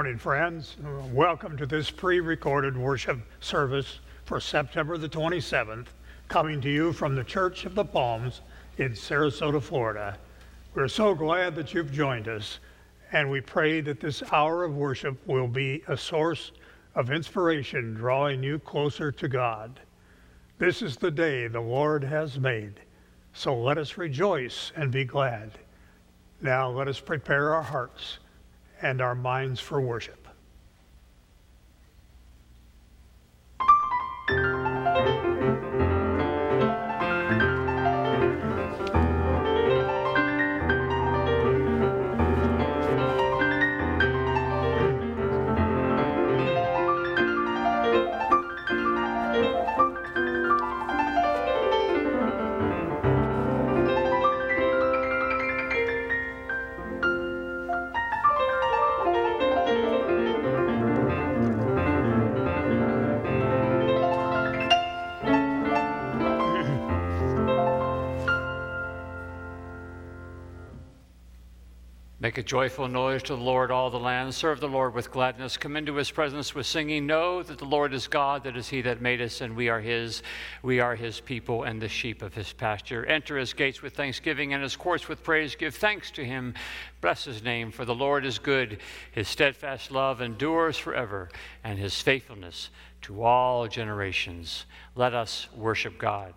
morning, friends. Welcome to this pre recorded worship service for September the 27th, coming to you from the Church of the Palms in Sarasota, Florida. We're so glad that you've joined us, and we pray that this hour of worship will be a source of inspiration, drawing you closer to God. This is the day the Lord has made, so let us rejoice and be glad. Now let us prepare our hearts and our minds for worship. Make a joyful noise to the Lord, all the land. Serve the Lord with gladness. Come into his presence with singing. Know that the Lord is God, that is he that made us, and we are his. We are his people and the sheep of his pasture. Enter his gates with thanksgiving and his courts with praise. Give thanks to him. Bless his name, for the Lord is good. His steadfast love endures forever, and his faithfulness to all generations. Let us worship God.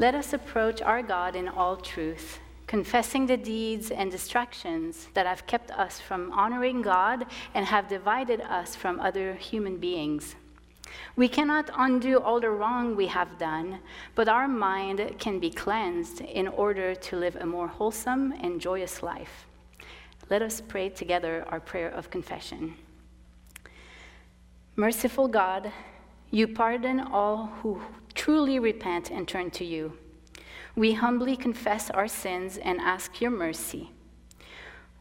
Let us approach our God in all truth, confessing the deeds and distractions that have kept us from honoring God and have divided us from other human beings. We cannot undo all the wrong we have done, but our mind can be cleansed in order to live a more wholesome and joyous life. Let us pray together our prayer of confession. Merciful God, you pardon all who truly repent and turn to you. We humbly confess our sins and ask your mercy.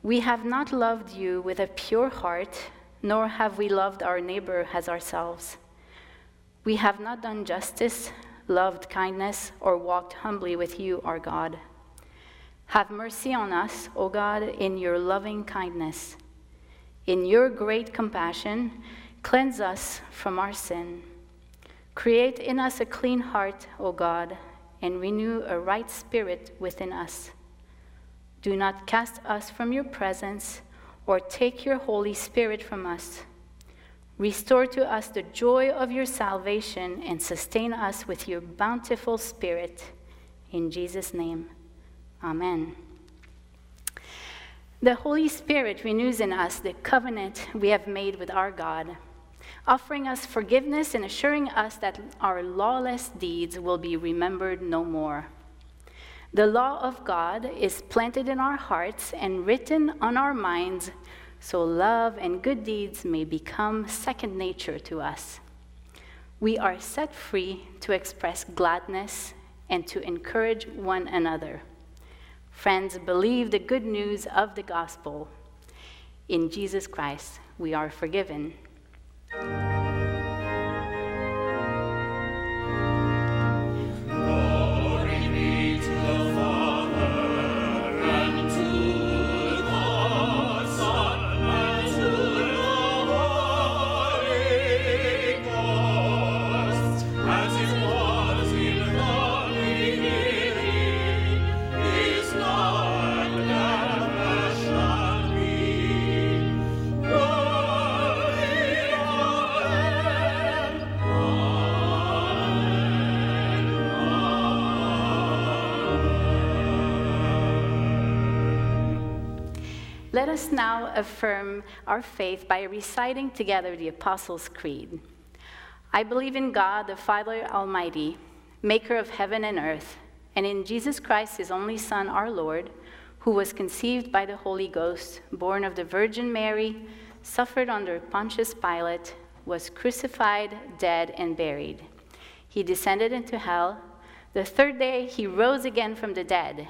We have not loved you with a pure heart, nor have we loved our neighbor as ourselves. We have not done justice, loved kindness, or walked humbly with you, our God. Have mercy on us, O God, in your loving kindness. In your great compassion, cleanse us from our sin. Create in us a clean heart, O God, and renew a right spirit within us. Do not cast us from your presence or take your Holy Spirit from us. Restore to us the joy of your salvation and sustain us with your bountiful Spirit. In Jesus' name, Amen. The Holy Spirit renews in us the covenant we have made with our God offering us forgiveness and assuring us that our lawless deeds will be remembered no more. The law of God is planted in our hearts and written on our minds, so love and good deeds may become second nature to us. We are set free to express gladness and to encourage one another. Friends, believe the good news of the gospel. In Jesus Christ, we are forgiven. Let us now affirm our faith by reciting together the Apostles' Creed. I believe in God, the Father Almighty, maker of heaven and earth, and in Jesus Christ, his only Son, our Lord, who was conceived by the Holy Ghost, born of the Virgin Mary, suffered under Pontius Pilate, was crucified, dead, and buried. He descended into hell. The third day he rose again from the dead.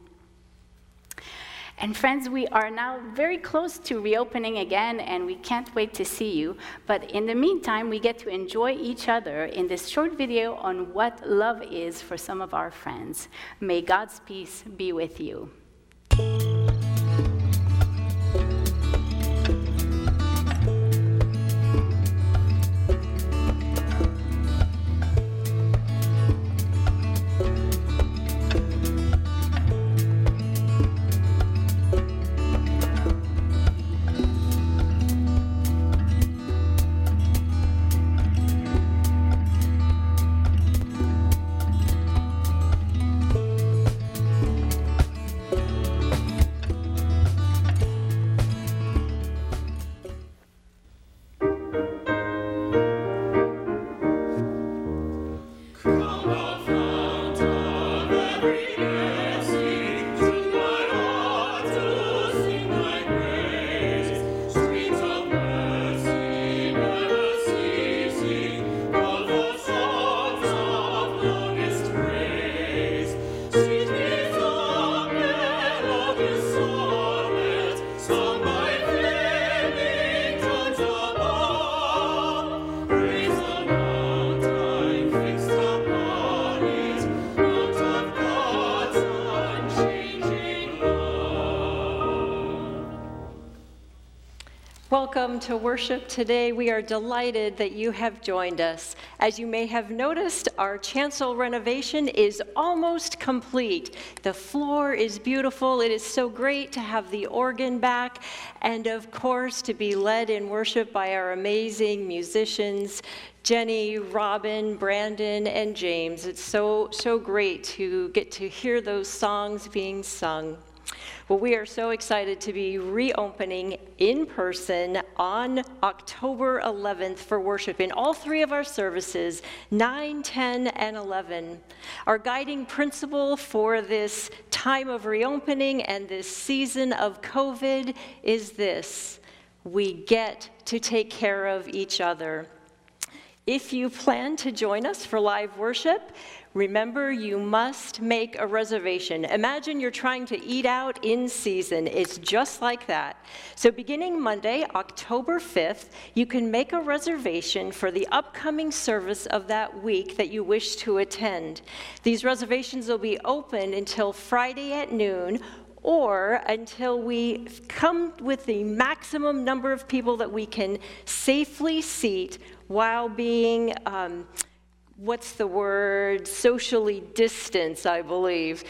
And friends, we are now very close to reopening again, and we can't wait to see you. But in the meantime, we get to enjoy each other in this short video on what love is for some of our friends. May God's peace be with you. Welcome to worship today. We are delighted that you have joined us. As you may have noticed, our chancel renovation is almost complete. The floor is beautiful. It is so great to have the organ back, and of course, to be led in worship by our amazing musicians. Jenny, Robin, Brandon, and James. It's so, so great to get to hear those songs being sung. Well, we are so excited to be reopening in person on October 11th for worship in all three of our services 9, 10, and 11. Our guiding principle for this time of reopening and this season of COVID is this we get to take care of each other. If you plan to join us for live worship, Remember, you must make a reservation. Imagine you're trying to eat out in season. It's just like that. So, beginning Monday, October 5th, you can make a reservation for the upcoming service of that week that you wish to attend. These reservations will be open until Friday at noon or until we come with the maximum number of people that we can safely seat while being. Um, what's the word, socially distance, I believe.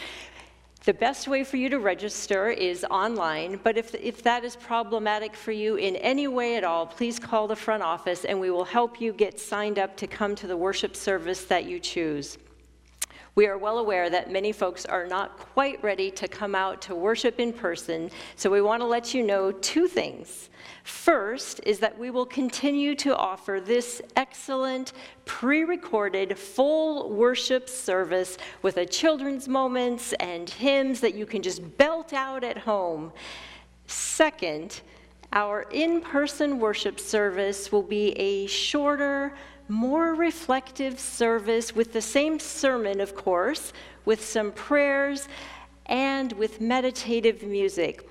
The best way for you to register is online, but if, if that is problematic for you in any way at all, please call the front office and we will help you get signed up to come to the worship service that you choose. We are well aware that many folks are not quite ready to come out to worship in person, so we want to let you know two things. First is that we will continue to offer this excellent pre recorded full worship service with a children's moments and hymns that you can just belt out at home. Second, our in person worship service will be a shorter, more reflective service with the same sermon, of course, with some prayers and with meditative music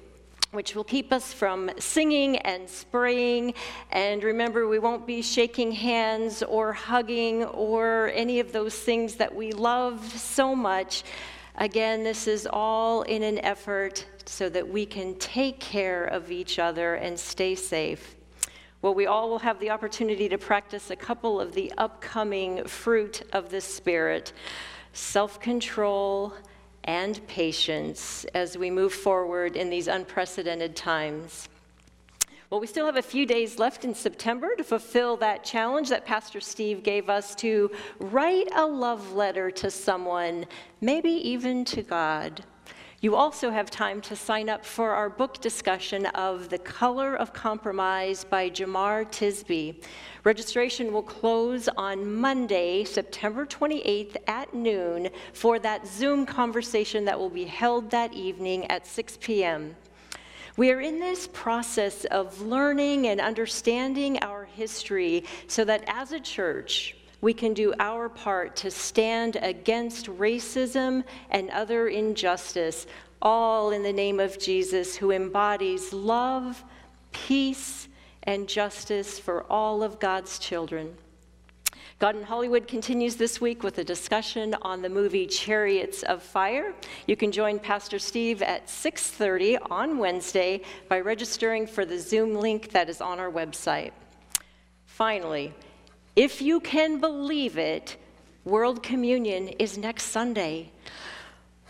which will keep us from singing and spraying. And remember, we won't be shaking hands or hugging or any of those things that we love so much. Again, this is all in an effort so that we can take care of each other and stay safe. Well, we all will have the opportunity to practice a couple of the upcoming fruit of the Spirit self control and patience as we move forward in these unprecedented times. Well, we still have a few days left in September to fulfill that challenge that Pastor Steve gave us to write a love letter to someone, maybe even to God. You also have time to sign up for our book discussion of The Color of Compromise by Jemar Tisby. Registration will close on Monday, September 28th at noon for that Zoom conversation that will be held that evening at 6 p.m. We are in this process of learning and understanding our history so that as a church, we can do our part to stand against racism and other injustice, all in the name of Jesus, who embodies love, peace, and justice for all of God's children. God in Hollywood continues this week with a discussion on the movie Chariots of Fire. You can join Pastor Steve at 6:30 on Wednesday by registering for the Zoom link that is on our website. Finally, if you can believe it, World Communion is next Sunday.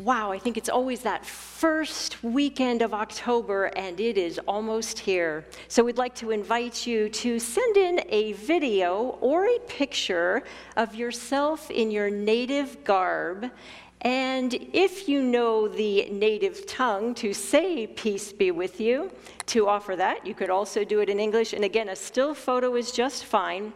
Wow, I think it's always that first weekend of October, and it is almost here. So, we'd like to invite you to send in a video or a picture of yourself in your native garb. And if you know the native tongue to say, Peace be with you, to offer that, you could also do it in English. And again, a still photo is just fine.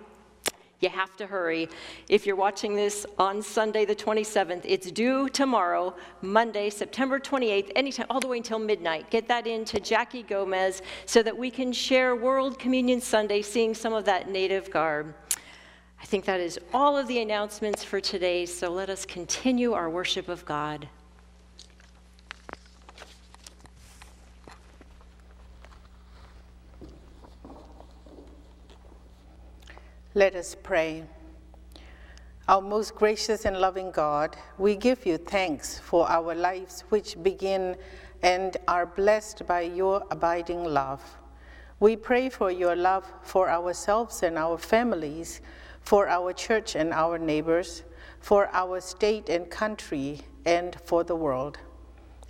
You have to hurry. If you're watching this on Sunday, the 27th, it's due tomorrow, Monday, September 28th, anytime, all the way until midnight. Get that in to Jackie Gomez so that we can share World Communion Sunday, seeing some of that native garb. I think that is all of the announcements for today, so let us continue our worship of God. Let us pray. Our most gracious and loving God, we give you thanks for our lives which begin and are blessed by your abiding love. We pray for your love for ourselves and our families, for our church and our neighbors, for our state and country, and for the world.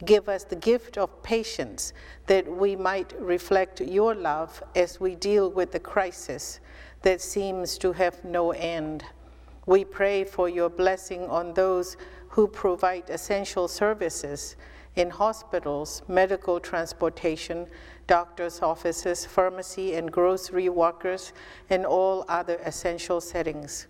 Give us the gift of patience that we might reflect your love as we deal with the crisis that seems to have no end. We pray for your blessing on those who provide essential services in hospitals, medical transportation, doctors' offices, pharmacy and grocery workers, and all other essential settings.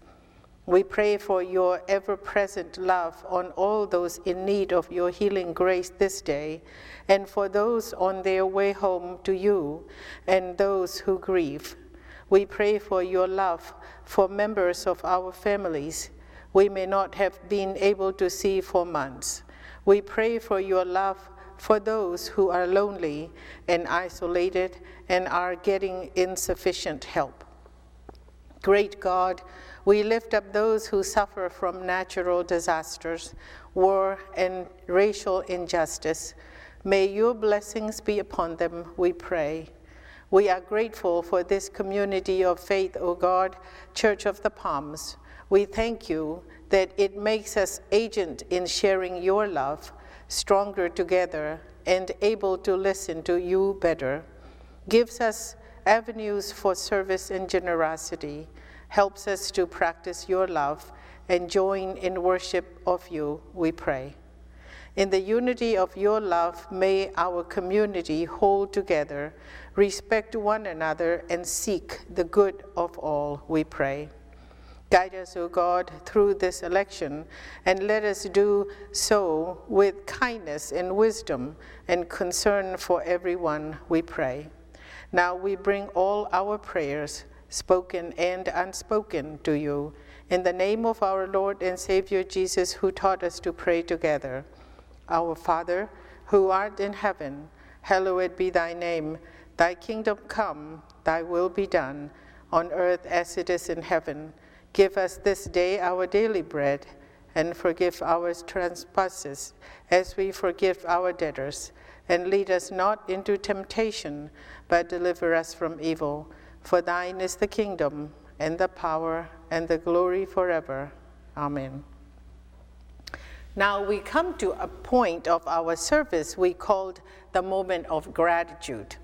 We pray for your ever present love on all those in need of your healing grace this day, and for those on their way home to you, and those who grieve. We pray for your love for members of our families we may not have been able to see for months. We pray for your love for those who are lonely and isolated and are getting insufficient help. Great God, we lift up those who suffer from natural disasters, war, and racial injustice. May your blessings be upon them, we pray. We are grateful for this community of faith, O God, Church of the Palms. We thank you that it makes us agent in sharing your love stronger together and able to listen to you better, gives us avenues for service and generosity, helps us to practice your love and join in worship of you, we pray. In the unity of your love, may our community hold together, respect one another, and seek the good of all, we pray. Guide us, O God, through this election, and let us do so with kindness and wisdom and concern for everyone, we pray. Now we bring all our prayers, spoken and unspoken, to you, in the name of our Lord and Savior Jesus, who taught us to pray together. Our Father, who art in heaven, hallowed be thy name. Thy kingdom come, thy will be done, on earth as it is in heaven. Give us this day our daily bread, and forgive our trespasses, as we forgive our debtors. And lead us not into temptation, but deliver us from evil. For thine is the kingdom, and the power, and the glory forever. Amen. Now we come to a point of our service we called the moment of gratitude.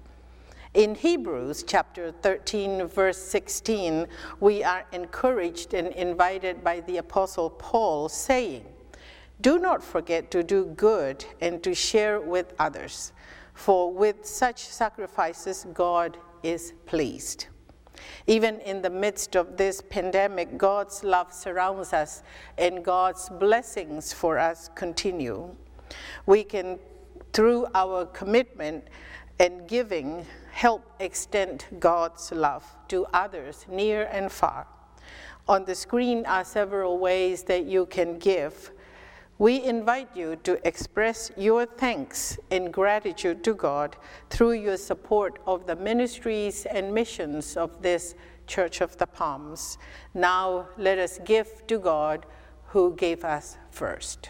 In Hebrews chapter 13, verse 16, we are encouraged and invited by the Apostle Paul, saying, Do not forget to do good and to share with others, for with such sacrifices God is pleased. Even in the midst of this pandemic, God's love surrounds us and God's blessings for us continue. We can, through our commitment and giving, help extend God's love to others near and far. On the screen are several ways that you can give. We invite you to express your thanks and gratitude to God through your support of the ministries and missions of this Church of the Palms. Now let us give to God who gave us first.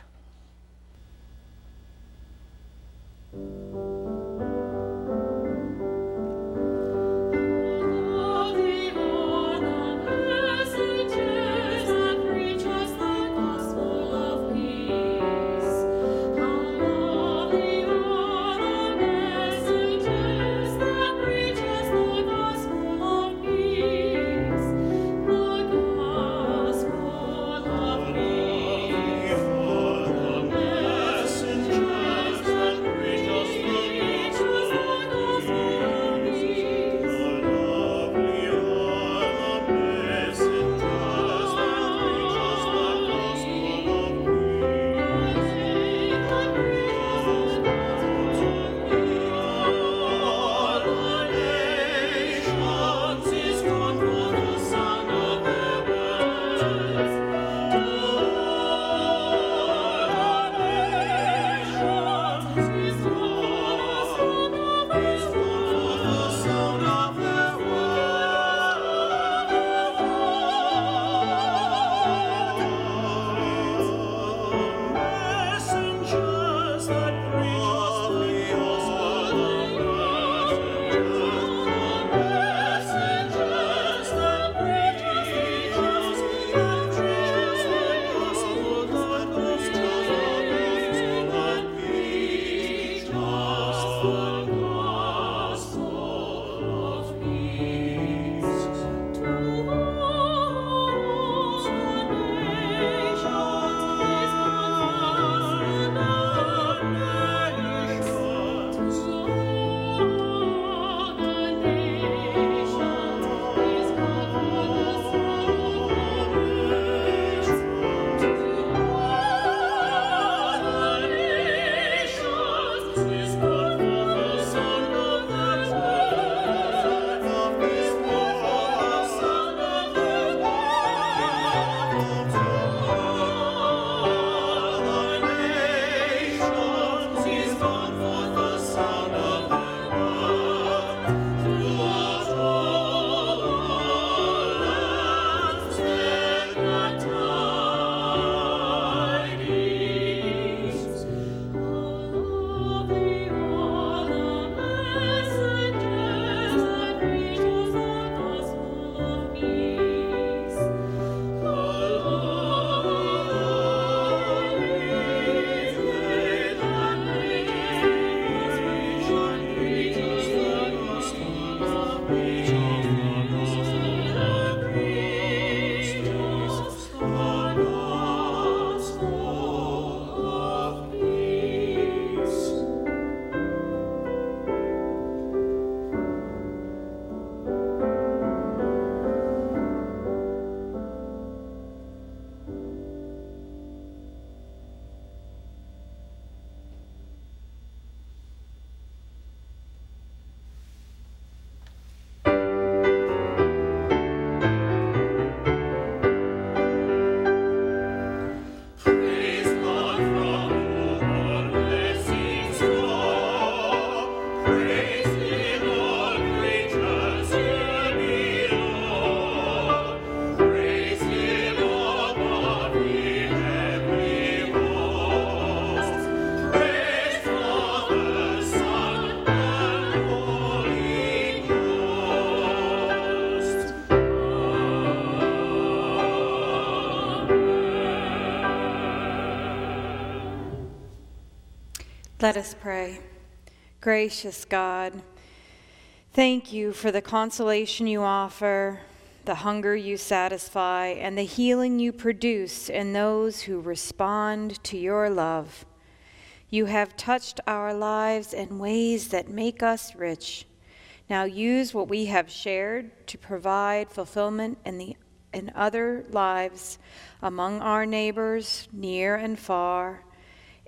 Let us pray. Gracious God, thank you for the consolation you offer, the hunger you satisfy, and the healing you produce in those who respond to your love. You have touched our lives in ways that make us rich. Now use what we have shared to provide fulfillment in the in other lives among our neighbors near and far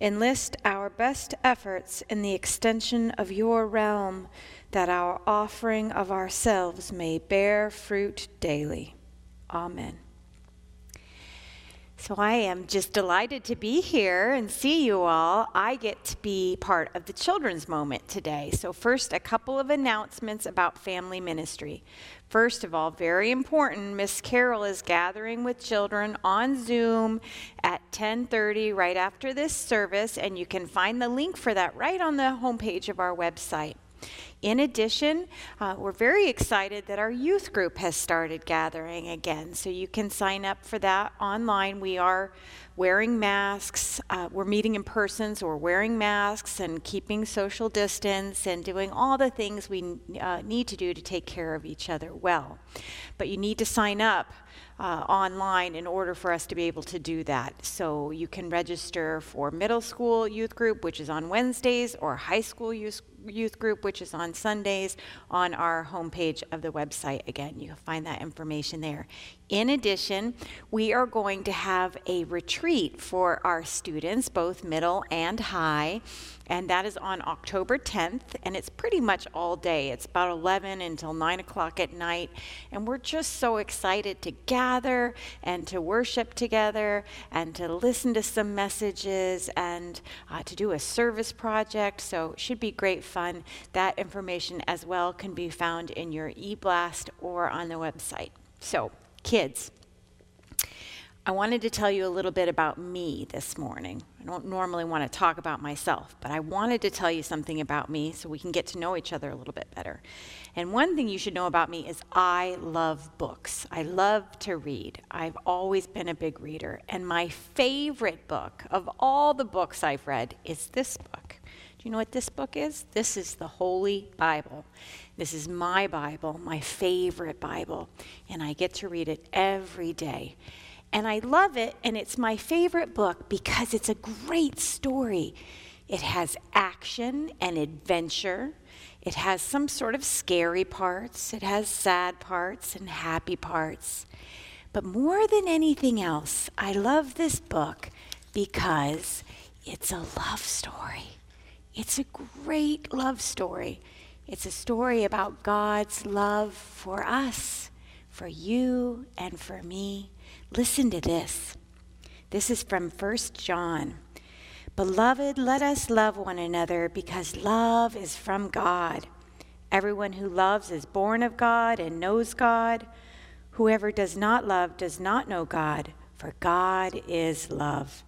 enlist our best efforts in the extension of your realm, that our offering of ourselves may bear fruit daily. Amen. So I am just delighted to be here and see you all. I get to be part of the children's moment today. So first, a couple of announcements about family ministry. First of all, very important, Miss Carol is gathering with children on Zoom at 10:30 right after this service and you can find the link for that right on the homepage of our website. In addition, uh, we're very excited that our youth group has started gathering again. So you can sign up for that online. We are wearing masks. Uh, we're meeting in person, so we're wearing masks and keeping social distance and doing all the things we uh, need to do to take care of each other well. But you need to sign up uh, online in order for us to be able to do that. So you can register for middle school youth group, which is on Wednesdays, or high school youth, youth group, which is on Sundays, on our homepage of the website. Again, you'll find that information there. In addition, we are going to have a retreat for our students, both middle and high, and that is on October 10th, and it's pretty much all day. It's about 11 until 9 o'clock at night, and we're just so excited to gather and to worship together and to listen to some messages and uh, to do a service project. So it should be great fun. That information as well can be found in your e-blast or on the website. So Kids, I wanted to tell you a little bit about me this morning. I don't normally want to talk about myself, but I wanted to tell you something about me so we can get to know each other a little bit better. And one thing you should know about me is I love books. I love to read. I've always been a big reader. And my favorite book of all the books I've read is this book. Do you know what this book is? This is the Holy Bible. This is my Bible, my favorite Bible, and I get to read it every day. And I love it, and it's my favorite book because it's a great story. It has action and adventure. It has some sort of scary parts. It has sad parts and happy parts. But more than anything else, I love this book because it's a love story. It's a great love story. It's a story about God's love for us, for you, and for me. Listen to this. This is from 1 John. Beloved, let us love one another because love is from God. Everyone who loves is born of God and knows God. Whoever does not love does not know God, for God is love.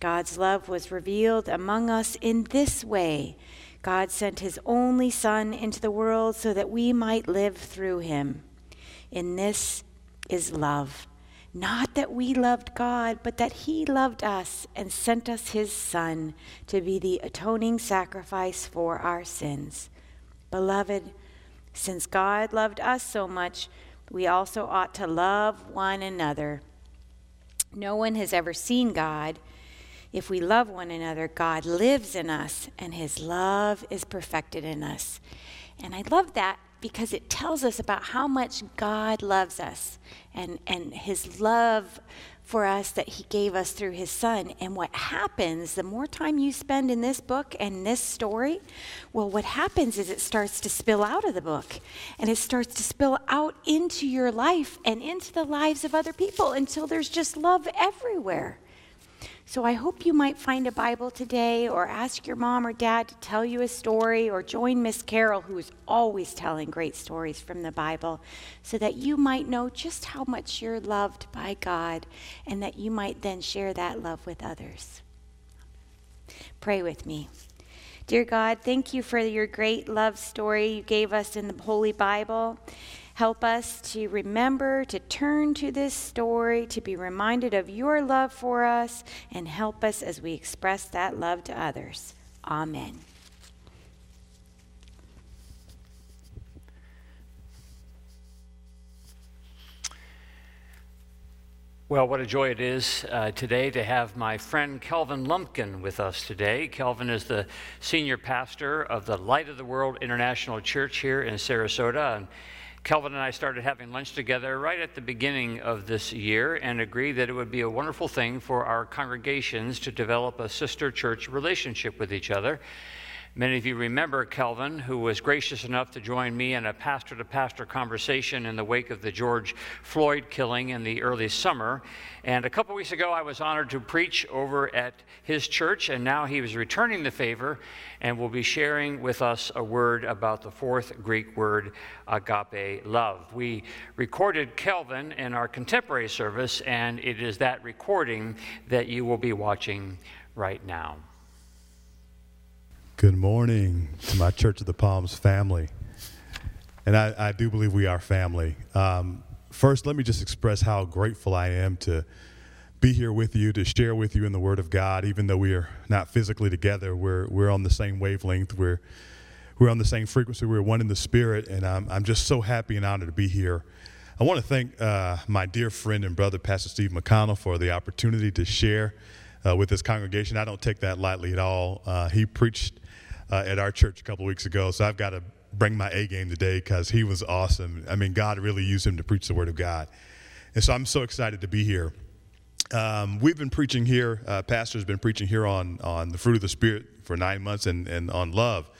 God's love was revealed among us in this way God sent his only Son into the world so that we might live through him. In this is love. Not that we loved God, but that he loved us and sent us his Son to be the atoning sacrifice for our sins. Beloved, since God loved us so much, we also ought to love one another. No one has ever seen God. If we love one another, God lives in us and his love is perfected in us. And I love that because it tells us about how much God loves us and, and his love for us that he gave us through his son. And what happens, the more time you spend in this book and this story, well, what happens is it starts to spill out of the book and it starts to spill out into your life and into the lives of other people until there's just love everywhere. So I hope you might find a Bible today or ask your mom or dad to tell you a story or join Miss Carol, who is always telling great stories from the Bible, so that you might know just how much you're loved by God and that you might then share that love with others. Pray with me. Dear God, thank you for your great love story you gave us in the Holy Bible. Help us to remember to turn to this story, to be reminded of your love for us, and help us as we express that love to others. Amen. Well, what a joy it is uh, today to have my friend Kelvin Lumpkin with us today. Kelvin is the senior pastor of the Light of the World International Church here in Sarasota. And Kelvin and I started having lunch together right at the beginning of this year and agreed that it would be a wonderful thing for our congregations to develop a sister church relationship with each other. Many of you remember Kelvin, who was gracious enough to join me in a pastor to pastor conversation in the wake of the George Floyd killing in the early summer. And a couple weeks ago, I was honored to preach over at his church, and now he was returning the favor and will be sharing with us a word about the fourth Greek word, agape love. We recorded Kelvin in our contemporary service, and it is that recording that you will be watching right now. Good morning to my Church of the Palms family. And I, I do believe we are family. Um, first, let me just express how grateful I am to be here with you, to share with you in the Word of God, even though we are not physically together. We're, we're on the same wavelength, we're, we're on the same frequency, we're one in the Spirit, and I'm, I'm just so happy and honored to be here. I want to thank uh, my dear friend and brother, Pastor Steve McConnell, for the opportunity to share uh, with his congregation. I don't take that lightly at all. Uh, he preached uh, at our church a couple weeks ago. So I've got to bring my A game today because he was awesome. I mean, God really used him to preach the Word of God. And so I'm so excited to be here. Um, we've been preaching here, uh, Pastor's been preaching here on, on the fruit of the Spirit for nine months and, and on love.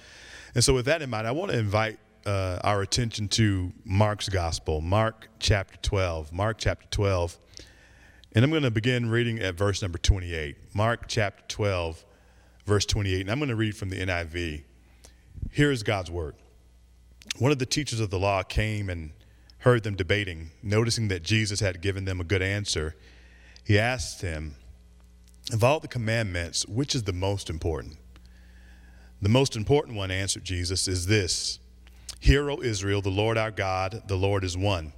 And so, with that in mind, I want to invite uh, our attention to Mark's Gospel, Mark chapter 12. Mark chapter 12. And I'm going to begin reading at verse number 28. Mark chapter 12, verse 28. And I'm going to read from the NIV. Here is God's word. One of the teachers of the law came and heard them debating. Noticing that Jesus had given them a good answer, he asked him, Of all the commandments, which is the most important? The most important one, answered Jesus, is this Hear, O Israel, the Lord our God, the Lord is one.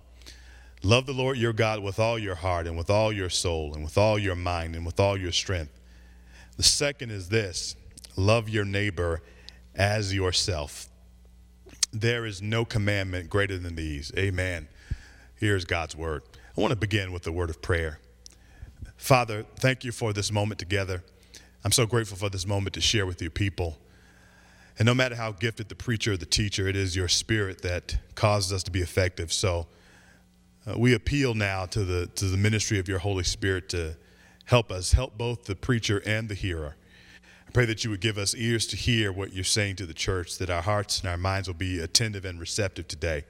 Love the Lord your God with all your heart and with all your soul and with all your mind and with all your strength. The second is this love your neighbor as yourself. There is no commandment greater than these. Amen. Here's God's word. I want to begin with the word of prayer. Father, thank you for this moment together. I'm so grateful for this moment to share with your people. And no matter how gifted the preacher or the teacher, it is your spirit that causes us to be effective. So uh, we appeal now to the, to the ministry of your Holy Spirit to Help us, help both the preacher and the hearer. I pray that you would give us ears to hear what you're saying to the church, that our hearts and our minds will be attentive and receptive today.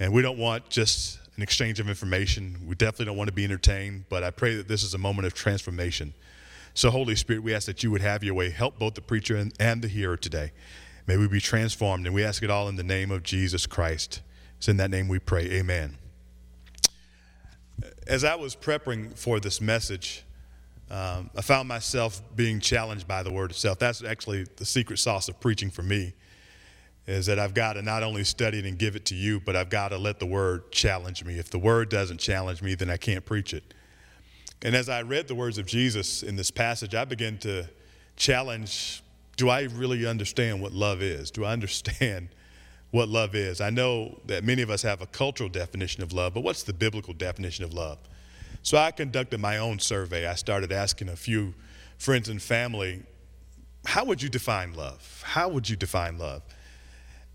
And we don't want just an exchange of information. We definitely don't want to be entertained, but I pray that this is a moment of transformation. So, Holy Spirit, we ask that you would have your way. Help both the preacher and, and the hearer today. May we be transformed, and we ask it all in the name of Jesus Christ. It's in that name we pray. Amen as I was preparing for this message, um, I found myself being challenged by the word itself. That's actually the secret sauce of preaching for me, is that I've got to not only study it and give it to you, but I've got to let the word challenge me. If the word doesn't challenge me, then I can't preach it. And as I read the words of Jesus in this passage, I began to challenge do I really understand what love is? Do I understand what love is. I know that many of us have a cultural definition of love, but what's the biblical definition of love? So I conducted my own survey. I started asking a few friends and family, how would you define love? How would you define love?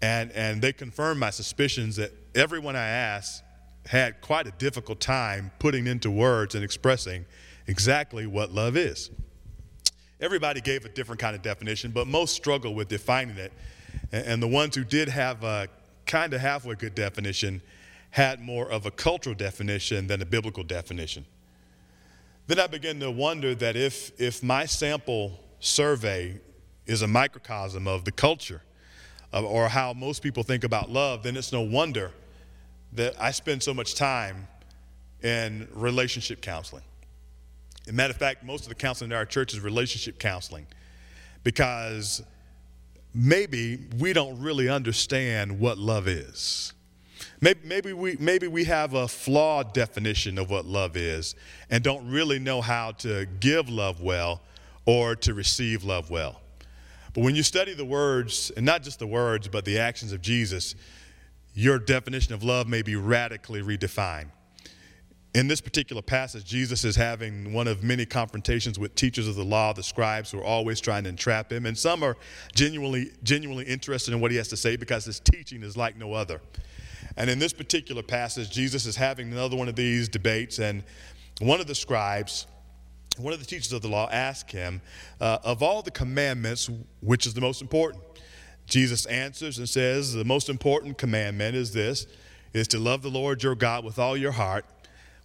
And, and they confirmed my suspicions that everyone I asked had quite a difficult time putting into words and expressing exactly what love is. Everybody gave a different kind of definition, but most struggle with defining it and the ones who did have a kind of halfway good definition had more of a cultural definition than a biblical definition. Then I began to wonder that if, if my sample survey is a microcosm of the culture of, or how most people think about love, then it's no wonder that I spend so much time in relationship counseling. As a matter of fact, most of the counseling in our church is relationship counseling because maybe we don't really understand what love is. Maybe, maybe, we, maybe we have a flawed definition of what love is and don't really know how to give love well or to receive love well. But when you study the words, and not just the words, but the actions of Jesus, your definition of love may be radically redefined. In this particular passage, Jesus is having one of many confrontations with teachers of the law, the scribes, who are always trying to entrap him. And some are genuinely, genuinely interested in what he has to say because his teaching is like no other. And in this particular passage, Jesus is having another one of these debates, and one of the scribes, one of the teachers of the law, asked him, uh, Of all the commandments, which is the most important? Jesus answers and says, The most important commandment is this is to love the Lord your God with all your heart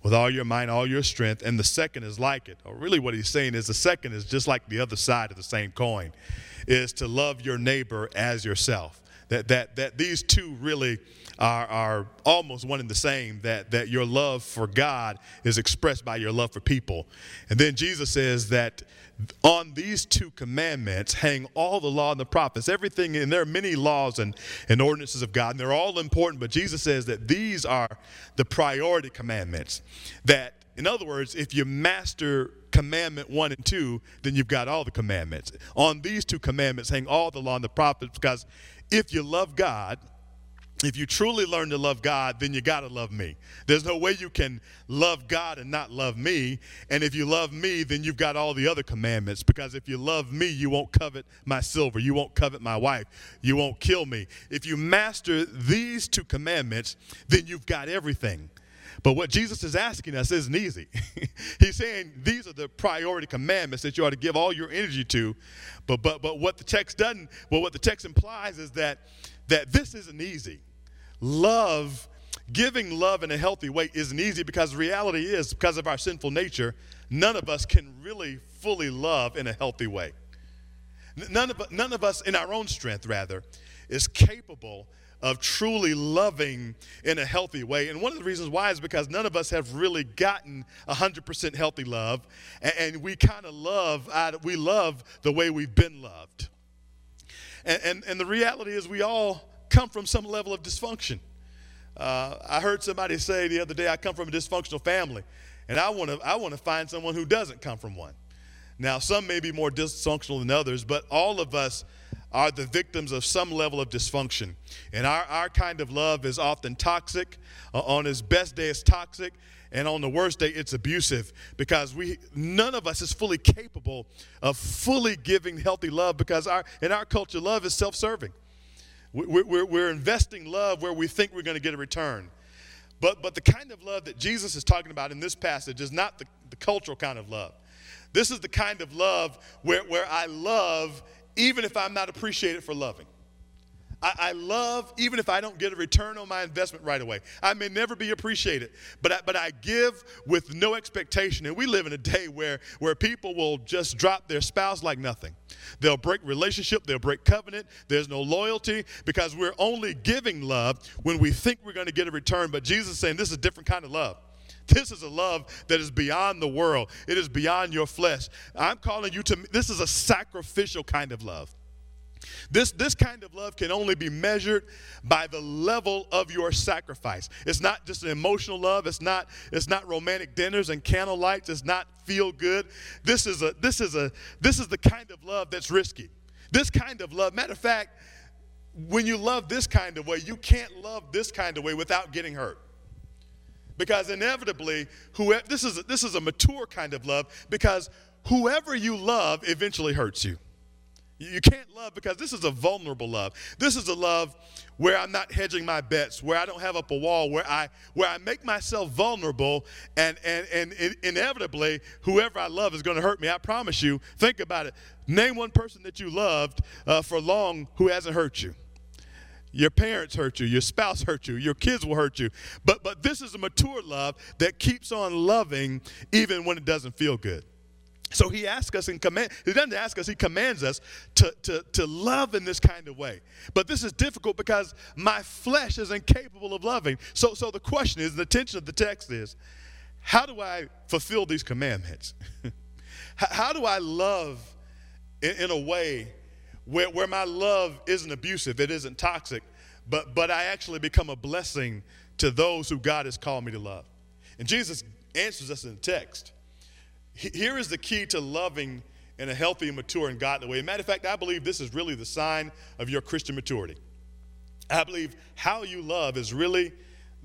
with all your mind, all your strength, and the second is like it. Or really, what he's saying is the second is just like the other side of the same coin, is to love your neighbor as yourself. That that that these two really are, are almost one and the same. That that your love for God is expressed by your love for people. And then Jesus says that on these two commandments hang all the law and the prophets, everything, and there are many laws and, and ordinances of God, and they're all important, but Jesus says that these are the priority commandments. That, in other words, if you master commandment one and two, then you've got all the commandments. On these two commandments hang all the law and the prophets, because if you love God, if you truly learn to love God, then you got to love me. There's no way you can love God and not love me. And if you love me, then you've got all the other commandments. Because if you love me, you won't covet my silver. You won't covet my wife. You won't kill me. If you master these two commandments, then you've got everything. But what Jesus is asking us isn't easy. He's saying these are the priority commandments that you ought to give all your energy to. But, but, but what the text doesn't, well, what the text implies is that, that this isn't easy love, giving love in a healthy way isn't easy because reality is, because of our sinful nature, none of us can really fully love in a healthy way. None of, none of us, in our own strength, rather, is capable of truly loving in a healthy way. And one of the reasons why is because none of us have really gotten 100% healthy love, and, and we kind of love, we love the way we've been loved. And, and, and the reality is, we all come from some level of dysfunction. Uh, I heard somebody say the other day, I come from a dysfunctional family, and I want to I want to find someone who doesn't come from one. Now, some may be more dysfunctional than others, but all of us are the victims of some level of dysfunction. And our, our kind of love is often toxic. Uh, on its best day, it's toxic. And on the worst day, it's abusive because we none of us is fully capable of fully giving healthy love because our in our culture, love is self-serving. We're, investing love where we think we're going to get a return. But, but the kind of love that Jesus is talking about in this passage is not the, the cultural kind of love. This is the kind of love where, where I love even if I'm not appreciated for loving. I, I, love even if I don't get a return on my investment right away. I may never be appreciated, but I, but I give with no expectation. And we live in a day where, where people will just drop their spouse like nothing. They'll break relationship, they'll break covenant. There's no loyalty because we're only giving love when we think we're going to get a return. But Jesus is saying this is a different kind of love. This is a love that is beyond the world. It is beyond your flesh. I'm calling you to this is a sacrificial kind of love. This, this kind of love can only be measured by the level of your sacrifice. It's not just an emotional love. It's not, it's not romantic dinners and candle lights. It's not feel good. This is, a, this, is a, this is the kind of love that's risky. This kind of love, matter of fact, when you love this kind of way, you can't love this kind of way without getting hurt. Because inevitably, whoever, this, is a, this is a mature kind of love because whoever you love eventually hurts you. You can't love because this is a vulnerable love. This is a love where I'm not hedging my bets, where I don't have up a wall, where I where I make myself vulnerable, and and and inevitably whoever I love is going to hurt me. I promise you. Think about it. Name one person that you loved uh, for long who hasn't hurt you. Your parents hurt you, your spouse hurt you, your kids will hurt you. But but this is a mature love that keeps on loving even when it doesn't feel good. So he asks us and command, he doesn't ask us, he commands us to, to, to love in this kind of way. But this is difficult because my flesh is incapable of loving. So, so the question is, the tension of the text is, how do I fulfill these commandments? how, do I love in, in a way where, where my love isn't abusive, it isn't toxic, but, but I actually become a blessing to those who God has called me to love? And Jesus answers us in the text. Here is the key to loving in a healthy mature and godly way. Matter of fact, I believe this is really the sign of your Christian maturity. I believe how you love is really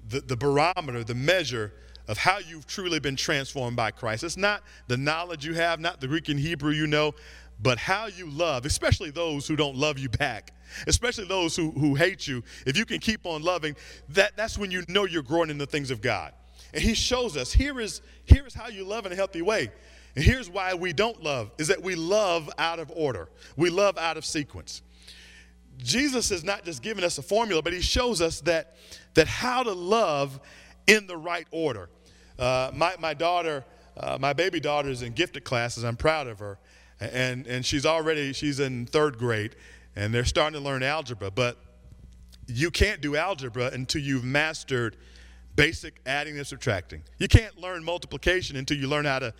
the, the barometer, the measure of how you've truly been transformed by Christ. It's not the knowledge you have, not the Greek and Hebrew you know, but how you love, especially those who don't love you back, especially those who, who hate you. If you can keep on loving, that, that's when you know you're growing in the things of God. And he shows us here is, here is how you love in a healthy way. And here's why we don't love is that we love out of order. We love out of sequence. Jesus is not just giving us a formula, but he shows us that, that how to love in the right order. Uh, my, my daughter, uh, my baby daughter is in gifted classes. I'm proud of her. And, and she's already, she's in third grade, and they're starting to learn algebra. But you can't do algebra until you've mastered basic adding and subtracting. You can't learn multiplication until you learn how to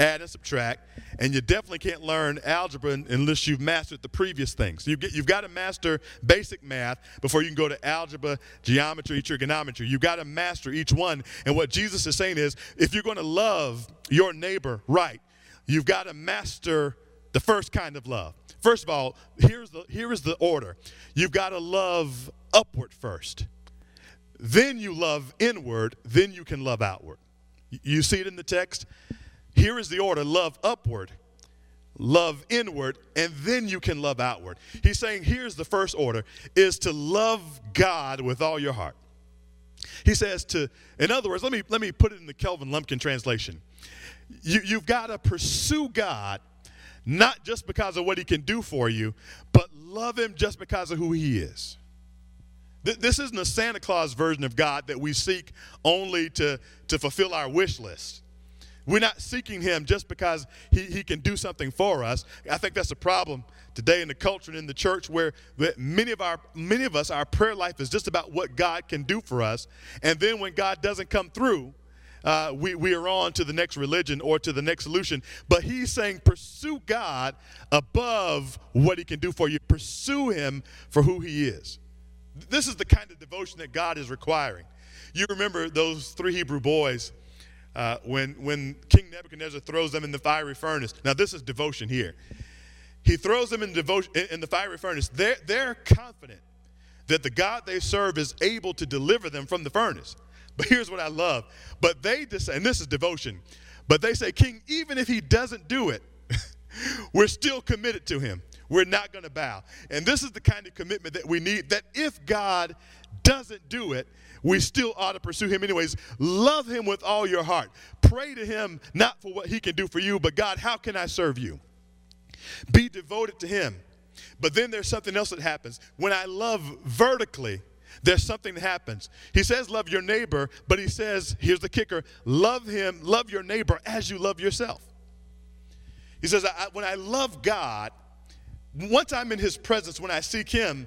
add and subtract, and you definitely can't learn algebra unless you've mastered the previous things. You you've got to master basic math before you can go to algebra, geometry, trigonometry. You've got to master each one. And what Jesus is saying is if you're going to love your neighbor right, you've got to master the first kind of love. First of all, here's the, here is the order you've got to love upward first. Then you love inward, then you can love outward. You see it in the text? Here is the order love upward, love inward, and then you can love outward. He's saying here's the first order is to love God with all your heart. He says to, in other words, let me, let me put it in the Kelvin Lumpkin translation. You, you've got to pursue God not just because of what he can do for you, but love him just because of who he is. This isn't a Santa Claus version of God that we seek only to, to fulfill our wish list. We're not seeking him just because he, he can do something for us. I think that's a problem today in the culture and in the church where many of our many of us our prayer life is just about what God can do for us. And then when God doesn't come through, uh, we, we are on to the next religion or to the next solution. But he's saying, pursue God above what he can do for you. Pursue him for who he is. This is the kind of devotion that God is requiring. You remember those three Hebrew boys uh, when, when King Nebuchadnezzar throws them in the fiery furnace. Now, this is devotion here. He throws them in, devotion, in the fiery furnace. They're, they're confident that the God they serve is able to deliver them from the furnace. But here's what I love. But they just, and this is devotion, but they say, King, even if he doesn't do it, we're still committed to him. We're not going to bow. And this is the kind of commitment that we need that if God doesn't do it, we still ought to pursue him anyways. Love him with all your heart. Pray to him not for what he can do for you, but God, how can I serve you? Be devoted to him. But then there's something else that happens. When I love vertically, there's something that happens. He says, Love your neighbor, but he says, Here's the kicker love him, love your neighbor as you love yourself. He says, I, When I love God, once I'm in his presence, when I seek him,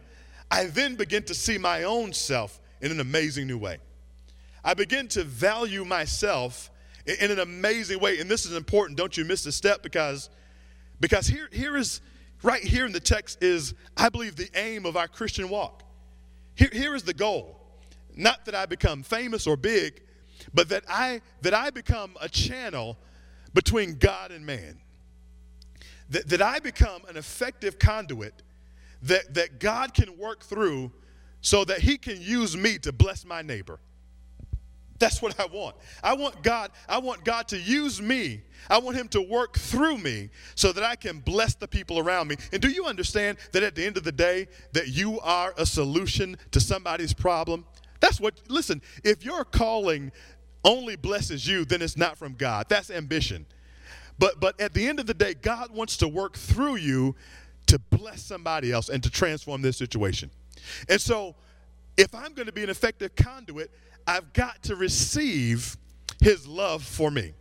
I then begin to see my own self in an amazing new way. I begin to value myself in, an amazing way. And this is important. Don't you miss this step because, because here, here is, right here in the text is, I believe, the aim of our Christian walk. Here, here is the goal. Not that I become famous or big, but that I, that I become a channel between God and man. That, that I become an effective conduit that, that God can work through so that he can use me to bless my neighbor. That's what I want. I want God, I want God to use me. I want him to work through me so that I can bless the people around me. And do you understand that at the end of the day that you are a solution to somebody's problem? That's what listen, if your calling only blesses you, then it's not from God. That's ambition. But but at the end of the day, God wants to work through you to bless somebody else and to transform this situation. And so, if I'm going to be an effective conduit, I've got to receive his love for me.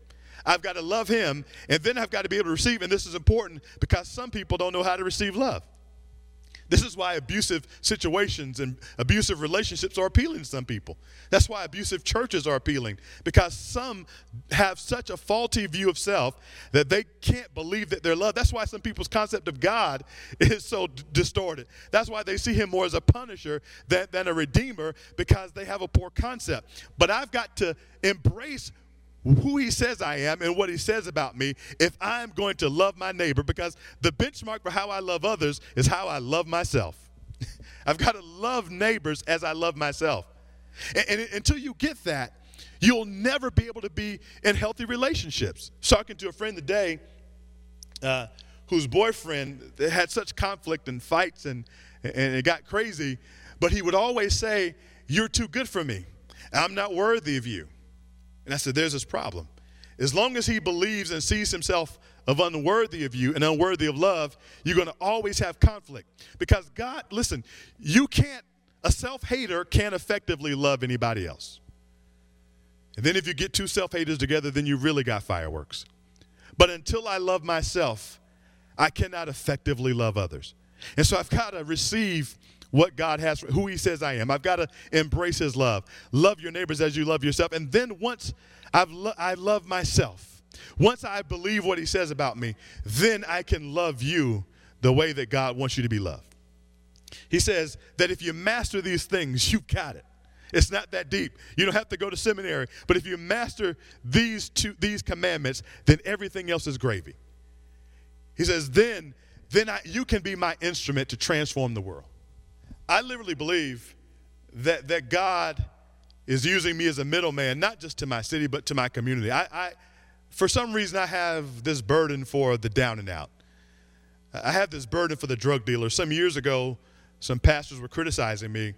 I've got to love him, and then I've got to be able to receive. And this is important because some people don't know how to receive love. This is why abusive situations and abusive relationships are appealing to some people. That's why abusive churches are appealing because some have such a faulty view of self that they can't believe that they're loved. That's why some people's concept of God is so d- distorted. That's why they see him more as a punisher than, than a redeemer because they have a poor concept. But I've got to embrace who he says I am and what he says about me if I'm going to love my neighbor because the benchmark for how I love others is how I love myself. I've got to love neighbors as I love myself. And, and, until you get that, you'll never be able to be in healthy relationships. Talking to a friend today uh, whose boyfriend had such conflict and fights and, and it got crazy, but he would always say, You're too good for me. I'm not worthy of you. And I said, There's this problem. As long as he believes and sees himself of unworthy of you and unworthy of love, you're going to always have conflict. Because God, listen, you can't, a self hater can't effectively love anybody else. And then if you get two self haters together, then you really got fireworks. But until I love myself, I cannot effectively love others. And so I've got to receive what God has, who He says I am. I've got to embrace His love. Love your neighbors as you love yourself. And then once I've lo- I love myself, once I believe what He says about me, then I can love you the way that God wants you to be loved. He says that if you master these things, you've got it. It's not that deep. You don't have to go to seminary. But if you master these two these commandments, then everything else is gravy. He says, then, then I, you can be my instrument to transform the world. I literally believe that, that God is using me as a middleman, not just to my city, but to my community. I, I, for some reason, I have this burden for the down and out. I have this burden for the drug dealers. Some years ago, some pastors were criticizing me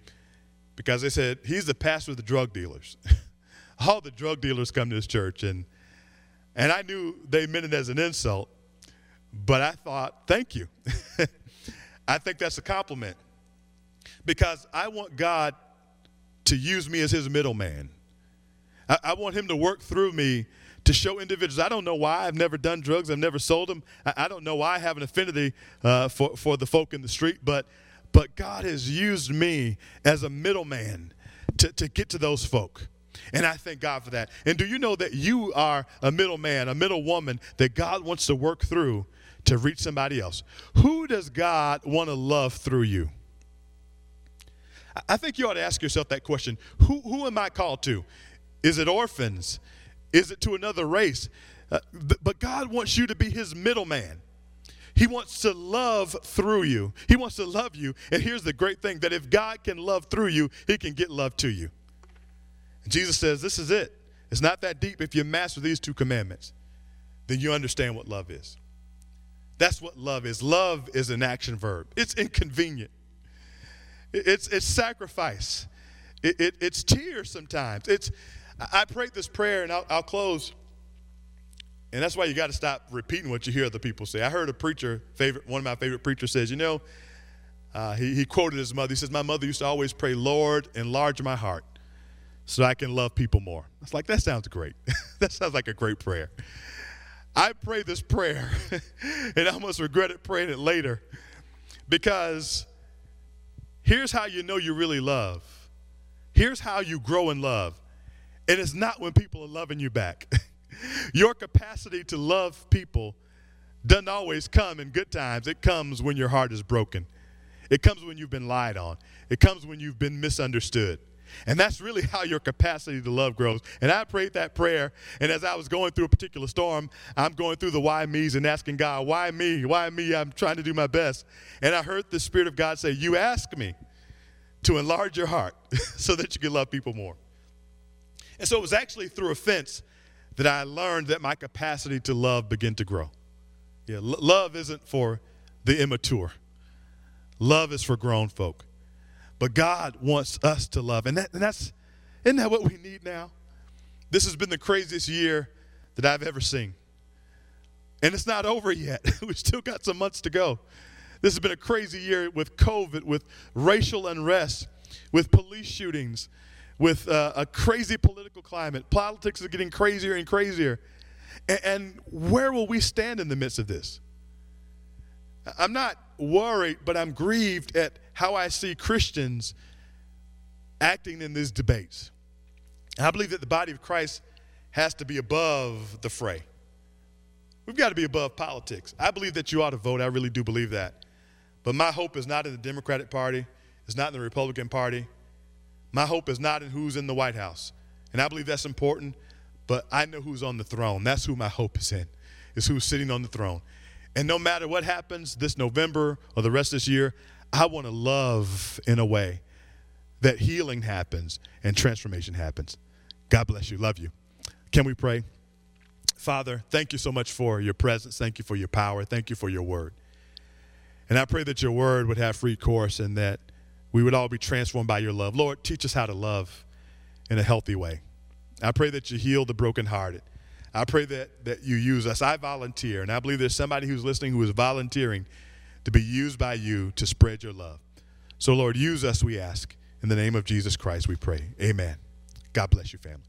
because they said, he's the pastor of the drug dealers. All the drug dealers come to this church. And, and I knew they meant it as an insult, but I thought, thank you. I think that's a compliment because I want God to use me as his middleman. I, I, want him to work through me to show individuals. I don't know why I've never done drugs, I've never sold them. I, I don't know why I have an affinity uh, for, for the folk in the street, but, but God has used me as a middleman to, to get to those folk. And I thank God for that. And do you know that you are a middleman, a middle woman that God wants to work through to reach somebody else? Who does God want to love through you? I think you ought to ask yourself that question Who, who am I called to? Is it orphans? Is it to another race? Uh, but God wants you to be his middleman. He wants to love through you. He wants to love you. And here's the great thing that if God can love through you, he can get love to you. Jesus says, This is it. It's not that deep. If you master these two commandments, then you understand what love is. That's what love is. Love is an action verb, it's inconvenient. It's, it's sacrifice. It, it, it's tears sometimes. It's, I prayed this prayer, and I'll, I'll close. And that's why you got to stop repeating what you hear other people say. I heard a preacher, favorite, one of my favorite preachers says, you know, uh, he, he quoted his mother. He says, My mother used to always pray, Lord, enlarge my heart so I can love people more. I was like, that sounds great. that sounds like a great prayer. I pray this prayer and I almost regretted praying it later because Here's how you know you really love. Here's how you grow in love. And it's not when people are loving you back. your capacity to love people doesn't always come in good times. It comes when your heart is broken. It comes when you've been lied on. It comes when you've been misunderstood. And that's really how your capacity to love grows. And I prayed that prayer, and as I was going through a particular storm, I'm going through the why me's and asking God, why me? Why me? I'm trying to do my best. And I heard the Spirit of God say, You ask me to enlarge your heart so that you can love people more. And so it was actually through offense that I learned that my capacity to love began to grow. Yeah, l- love isn't for the immature. Love is for grown folk. But God wants us to love. And, that, and that's, isn't that what we need now? This has been the craziest year that I've ever seen. And it's not over yet. We've still got some months to go. This has been a crazy year with COVID, with racial unrest, with police shootings, with uh, a crazy political climate. Politics is getting crazier and crazier. And, and where will we stand in the midst of this? I'm not worried, but I'm grieved at how I see Christians acting in these debates. I believe that the body of Christ has to be above the fray. We've got to be above politics. I believe that you ought to vote. I really do believe that. But my hope is not in the Democratic Party, it's not in the Republican Party. My hope is not in who's in the White House. And I believe that's important. but I know who's on the throne. That's who my hope is in, is who's sitting on the throne. And no matter what happens this November or the rest of this year, I want to love in a way that healing happens and transformation happens. God bless you. Love you. Can we pray? Father, thank you so much for your presence. Thank you for your power. Thank you for your word. And I pray that your word would have free course and that we would all be transformed by your love. Lord, teach us how to love in a healthy way. I pray that you heal the brokenhearted. I pray that, that you use us. I volunteer, and I believe there's somebody who's listening who is volunteering to be used by you to spread your love. So, Lord, use us, we ask. In the name of Jesus Christ, we pray. Amen. God bless you, family.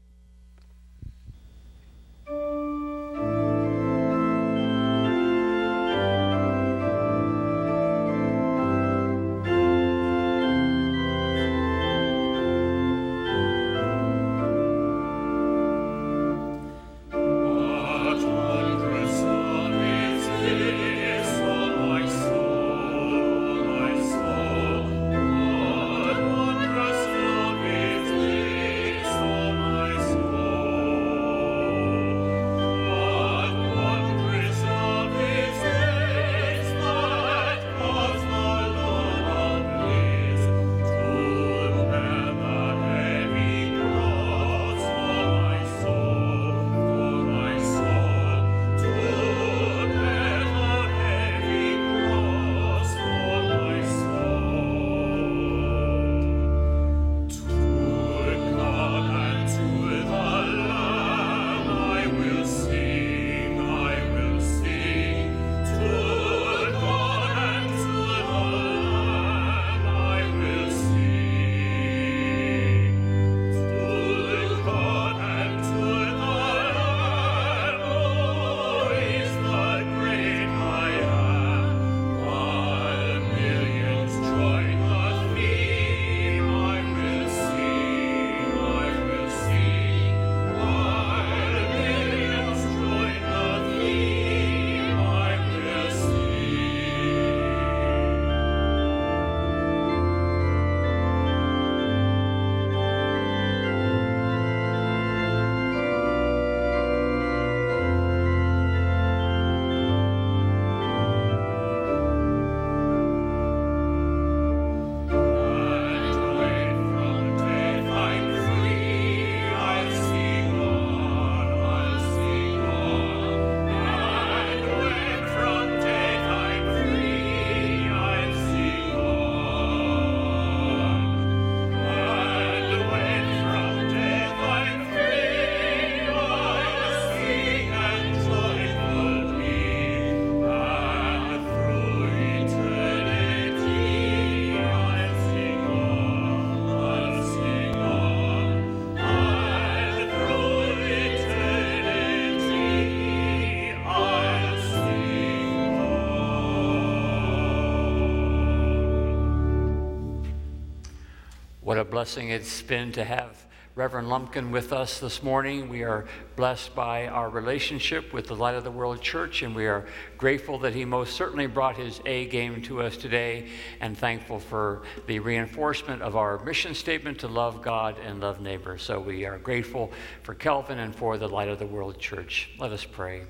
What a blessing it's been to have Reverend Lumpkin with us this morning. We are blessed by our relationship with the Light of the World Church, and we are grateful that he most certainly brought his A game to us today, and thankful for the reinforcement of our mission statement to love God and love neighbor. So we are grateful for Kelvin and for the Light of the World Church. Let us pray.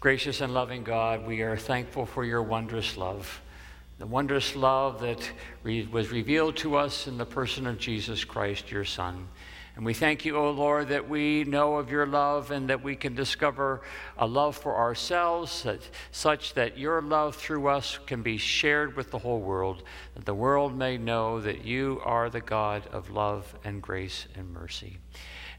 Gracious and loving God, we are thankful for your wondrous love the wondrous love that re- was revealed to us in the person of Jesus Christ, your Son. And we thank you, O Lord, that we know of your love and that we can discover a love for ourselves that, such that your love through us can be shared with the whole world, that the world may know that you are the God of love and grace and mercy.